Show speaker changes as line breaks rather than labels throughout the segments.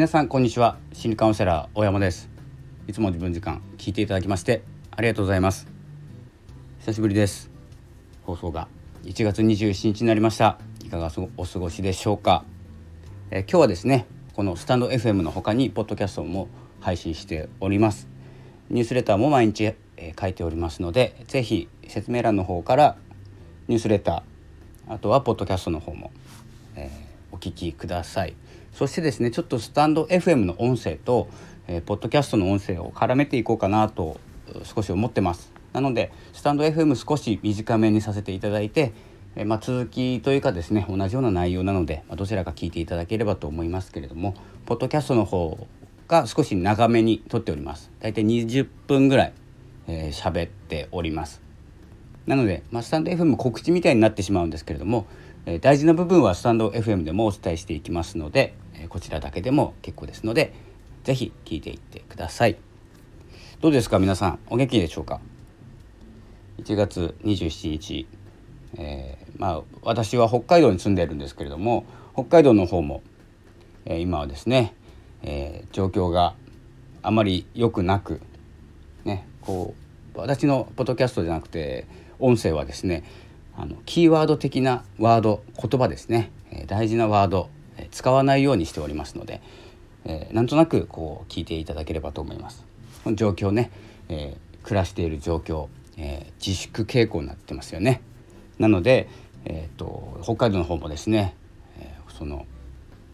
皆さんこんにちは。心理カウンセラー大山です。いつも自分時間聞いていただきましてありがとうございます。久しぶりです。放送が1月27日になりました。いかがお過ごしでしょうか、え今日はですねこのスタンド FM の他にポッドキャストも配信しております。ニュースレターも毎日、え書いておりますのでぜひ説明欄の方からニュースレターあとはポッドキャストの方も、えー、お聞きください。そしてですねちょっとスタンド FM の音声と、えー、ポッドキャストの音声を絡めていこうかなと少し思ってます。なのでスタンド FM 少し短めにさせていただいて、えー、まあ、続きというかですね同じような内容なので、まあ、どちらか聞いていただければと思いますけれどもポッドキャストの方が少し長めに撮っております。大体20分ぐらい喋、えー、っております。なので、まあ、スタンド FM 告知みたいになってしまうんですけれども、え、大事な部分はスタンド FM でもお伝えしていきますので、こちらだけでも結構ですので是非聞いていってください。どうですか皆さんお元気でしょうか？1月27日、えー、まあ私は北海道に住んでいるんですけれども北海道の方も、えー、今はですね、えー、状況があまり良くなくねこう私のポッドキャストじゃなくて音声はですねあのキーワード的なワード言葉ですね、え大事なワード、使わないようにしておりますので、えー、なんとなくこう聞いていただければと思います。この状況ね、えー、暮らしている状況、えー、自粛傾向になってますよね。なので、えーと、と北海道の方もですね、えー、その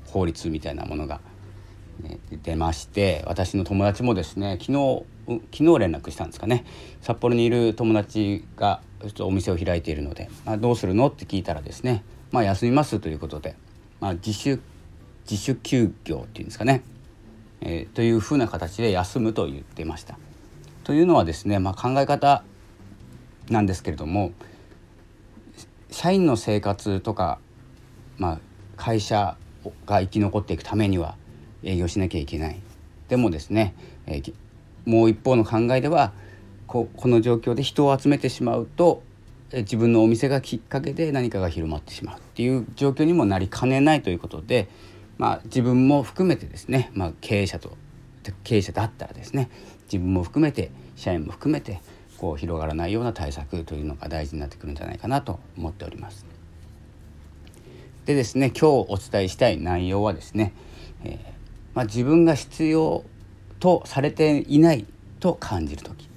法律みたいなものが、ね、出まして私の友達もですね昨日昨日連絡したんですかね札幌にいる友達がちょっとお店を開いているので、まあ、どうするの？って聞いたらですね、まあ、休みますということで、まあ、自主自主休業っていうんですかね、えー、というふうな形で休むと言ってました。というのはですね、まあ、考え方なんですけれども社員の生活とか、まあ、会社が生き残っていくためには営業しなきゃいけない。でもですね、えー、もう一方の考えではここの状況で人を集めてしまうと自分のお店がきっかけで何かが広まってしまうっていう状況にもなりかねないということで、まあ、自分も含めてですね、まあ、経営者と経営者だったらですね。自分も含めて社員も含めてこう広がらないような対策というのが大事になってくるんじゃないかなと思っております。でですね今日お伝えしたい内容はですね、えーまあ、自分が必要とされていないと感じる時。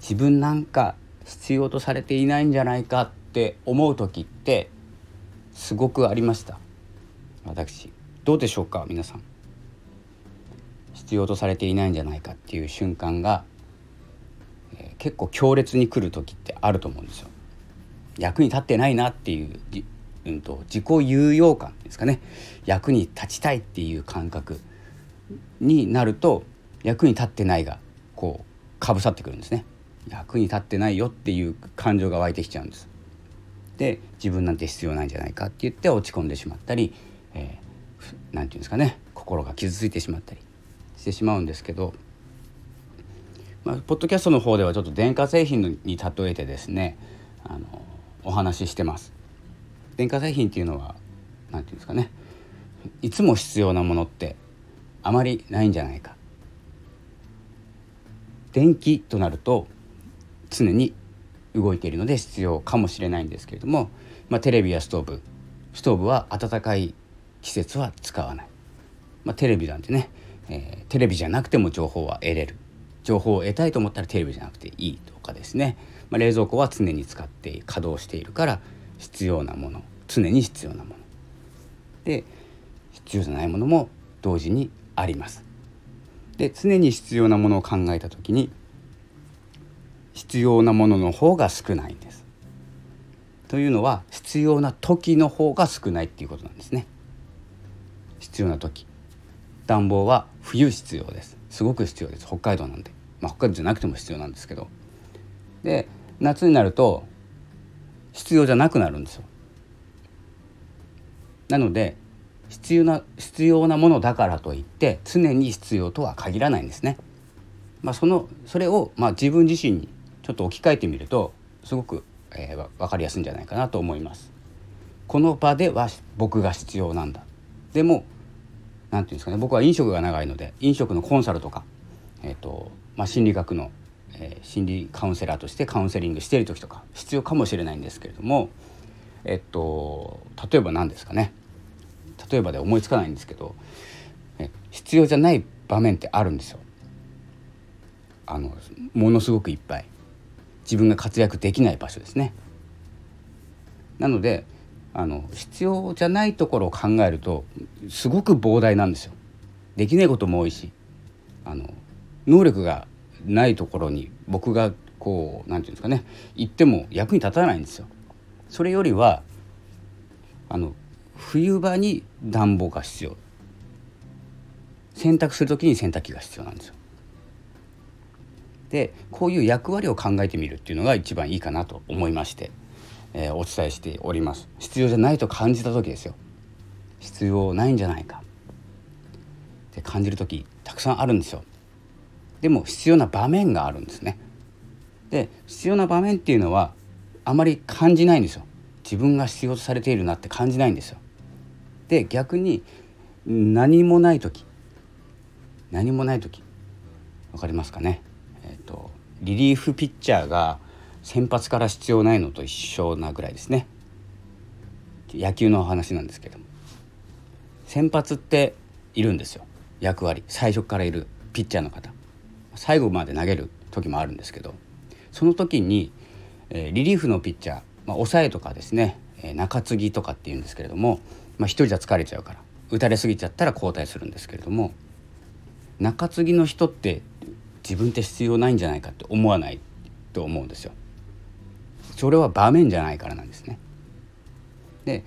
自分なんか必要とされていないんじゃないかって思う時ってすごくありました。私。どうでしょうか皆さん。必要とされていないんじゃないかっていう瞬間が、えー、結構強烈に来る時ってあると思うんですよ。役に立ってないなっていう、うんと、自己有用感ですかね。役に立ちたいっていう感覚になると役に立ってないがこうかぶさってくるんですね。役に立ってないよっていう感情が湧いてきちゃうんです。で自分なんて必要ないんじゃないかって言って落ち込んでしまったり、えー、て言うんですかね心が傷ついてしまったりしてしまうんですけど、まあ、ポッドキャストの方ではちょっと電化製品に例えてですねあのお話ししてます。電化製品っていうのは何て言うんですかねいつも必要なものってあまりないんじゃないか電気となると常に動いているので必要かもしれないんですけれども、まあ、テレビやストーブストーブは暖かい季節は使わない、まあ、テレビなんてね、えー、テレビじゃなくても情報は得れる。情報を得たいと思ったらテレビじゃなくていいとかですね、まあ、冷蔵庫は常に使って稼働しているから必要なもの常に必要なもの。で必要じゃないものも同時にあります。で常に必要なものを考えた時に必要なものの方が少ないんです。というのは必要な時の方が少ないっていうことなんですね。必要な時暖房は冬必要ですすごく必要です北海道なんで、まあ、北海道じゃなくても必要なんですけどで夏になると必要じゃなくなるんですよなので必要な必要なものだからといって常に必要とは限らないんですね。まあ、そのそれをまあ自分自身にちょっと置き換えてみるとすごく、えー、分かりやすいんじゃないかなと思います。この場では僕が必要なんだ。でも何て言うんですかね僕は飲食が長いので飲食のコンサルとか、えーとまあ、心理学の、えー、心理カウンセラーとしてカウンセリングしている時とか必要かもしれないんですけれどもえっと例えば何ですかね例えばで思いつかないんですけどえ必要じゃない場面ってあるんですよ。あのものすごくいっぱい自分が活躍できない場所ですね。なのであの必要じゃないところを考えるとすごく膨大なんですよ。できないことも多いしあの能力がないところに僕がこう何て言うんですかね行っても役に立たないんですよ。それよりはあの冬場に暖房が必要洗濯する時に洗濯機が必要なんですよ。でこういう役割を考えてみるっていうのが一番いいかなと思いまして、えー、お伝えしております。必要じゃないと感じた時ですよ。必要ないんじゃないか。って感じる時たくさんあるんですよ。でも必要な場面があるんですね。で必要な場面っていうのはあまり感じないんですよ。自分が必要とされているなって感じないんですよ。で逆に何もない時何もない時分かりますかね？えーと、リリーフピッチャーが先発から必要ないのと一緒なぐらいですね。野球の話なんですけども。先発っているんですよ。役割。最初からいるピッチャーの方。最後まで投げる時もあるんですけど。その時に、えー、リリーフのピッチャー、まあ、抑えとかですね、えー、中継ぎとかっていうんですけれども、まあ、1人じゃ疲れちゃうから。打たれすぎちゃったら交代するんですけれども。中継ぎの人って自分って必要ないんじゃないかって思わないと思うんですよ。それは場面じゃないからなんですね。で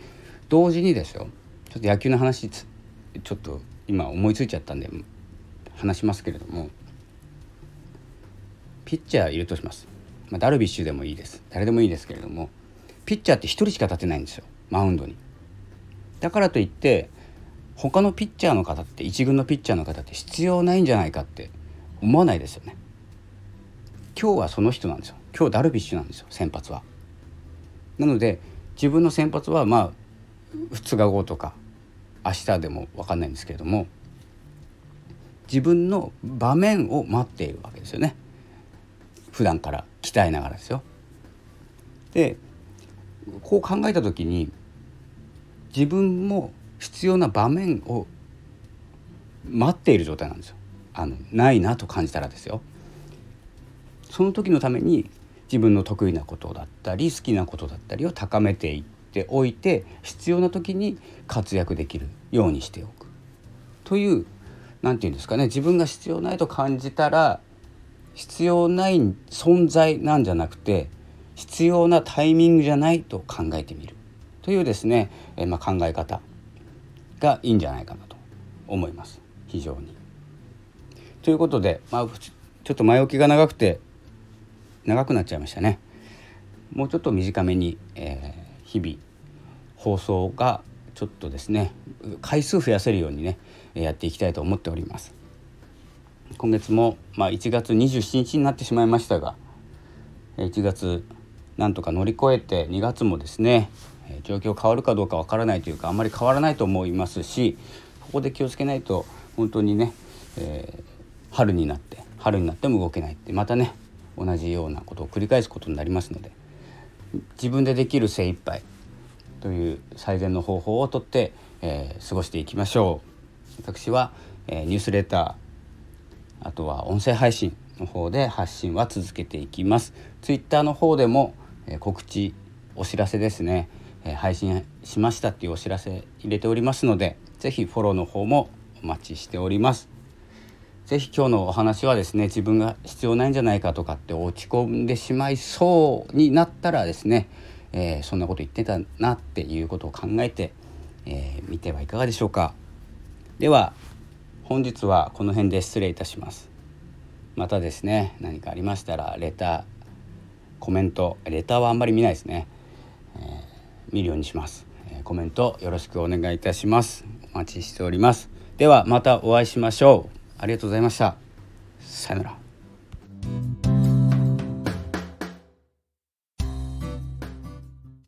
同時にですよちょっと野球の話ちょっと今思いついちゃったんで話しますけれどもピッチャーいるとします、まあ、ダルビッシュでもいいです。誰でもいいですけれどもピッチャーって1人しか立てないんですよ。マウンドに。だからといって他のピッチャーの方って一軍のピッチャーの方って必要ないんじゃないかって思わないですよね。今日はその人なんですよ。今日ダルビッシュなんですよ先発は。なので自分の先発はまあ2日後とか明日でも分かんないんですけれども自分の場面を待っているわけですよね。普段から鍛えながらですよ。でこう考えた時に自分も必要な場面を待っている状態なんですよ。あのないなと感じたらですよ。その時のために自分の得意なことだったり好きなことだったりを高めていっておいて必要な時に活躍できるようにしておく。という何て言うんですかね自分が必要ないと感じたら必要ない存在なんじゃなくて必要なタイミングじゃないと考えてみる。というですね、えまあ、考え方がいいんじゃないかなと思います。非常に。ということで、まあ、ちょっと前置きが長くて長くなっちゃいましたね。もうちょっと短めに、えー、日々放送がちょっとですね回数増やせるようにねやっていきたいと思っております。今月も、まあ、1月27日になってしまいましたが1月なんとか乗り越えて2月もですね状況変わるかどうかわからないというかあんまり変わらないと思いますしここで気をつけないと本当にね、えー春になって春になっても動けないってまたね同じようなことを繰り返すことになりますので自分でできる精一杯という最善の方法をとって、えー、過ごしていきましょう。私は、えー、ニュースレターあとは音声配信の方で発信は続けていきます。ツイッターの方でも、えー、告知お知らせですね、え配信しましたっていうお知らせ入れておりますので是非フォローの方もお待ちしております。是非今日のお話はですね自分が必要ないんじゃないかとかって落ち込んでしまいそうになったらですね、えー、そんなこと言ってたなっていうことを考えて、えー、見てはいかがでしょうか。では本日はこの辺で失礼いたします。またですね何かありましたらレターコメントレターはあんまり見ないですね、えー、見るようにします、えコメントよろしくお願いいたします。お待ちしております。ではまたお会いしましょう。ありがとうございました。さよなら。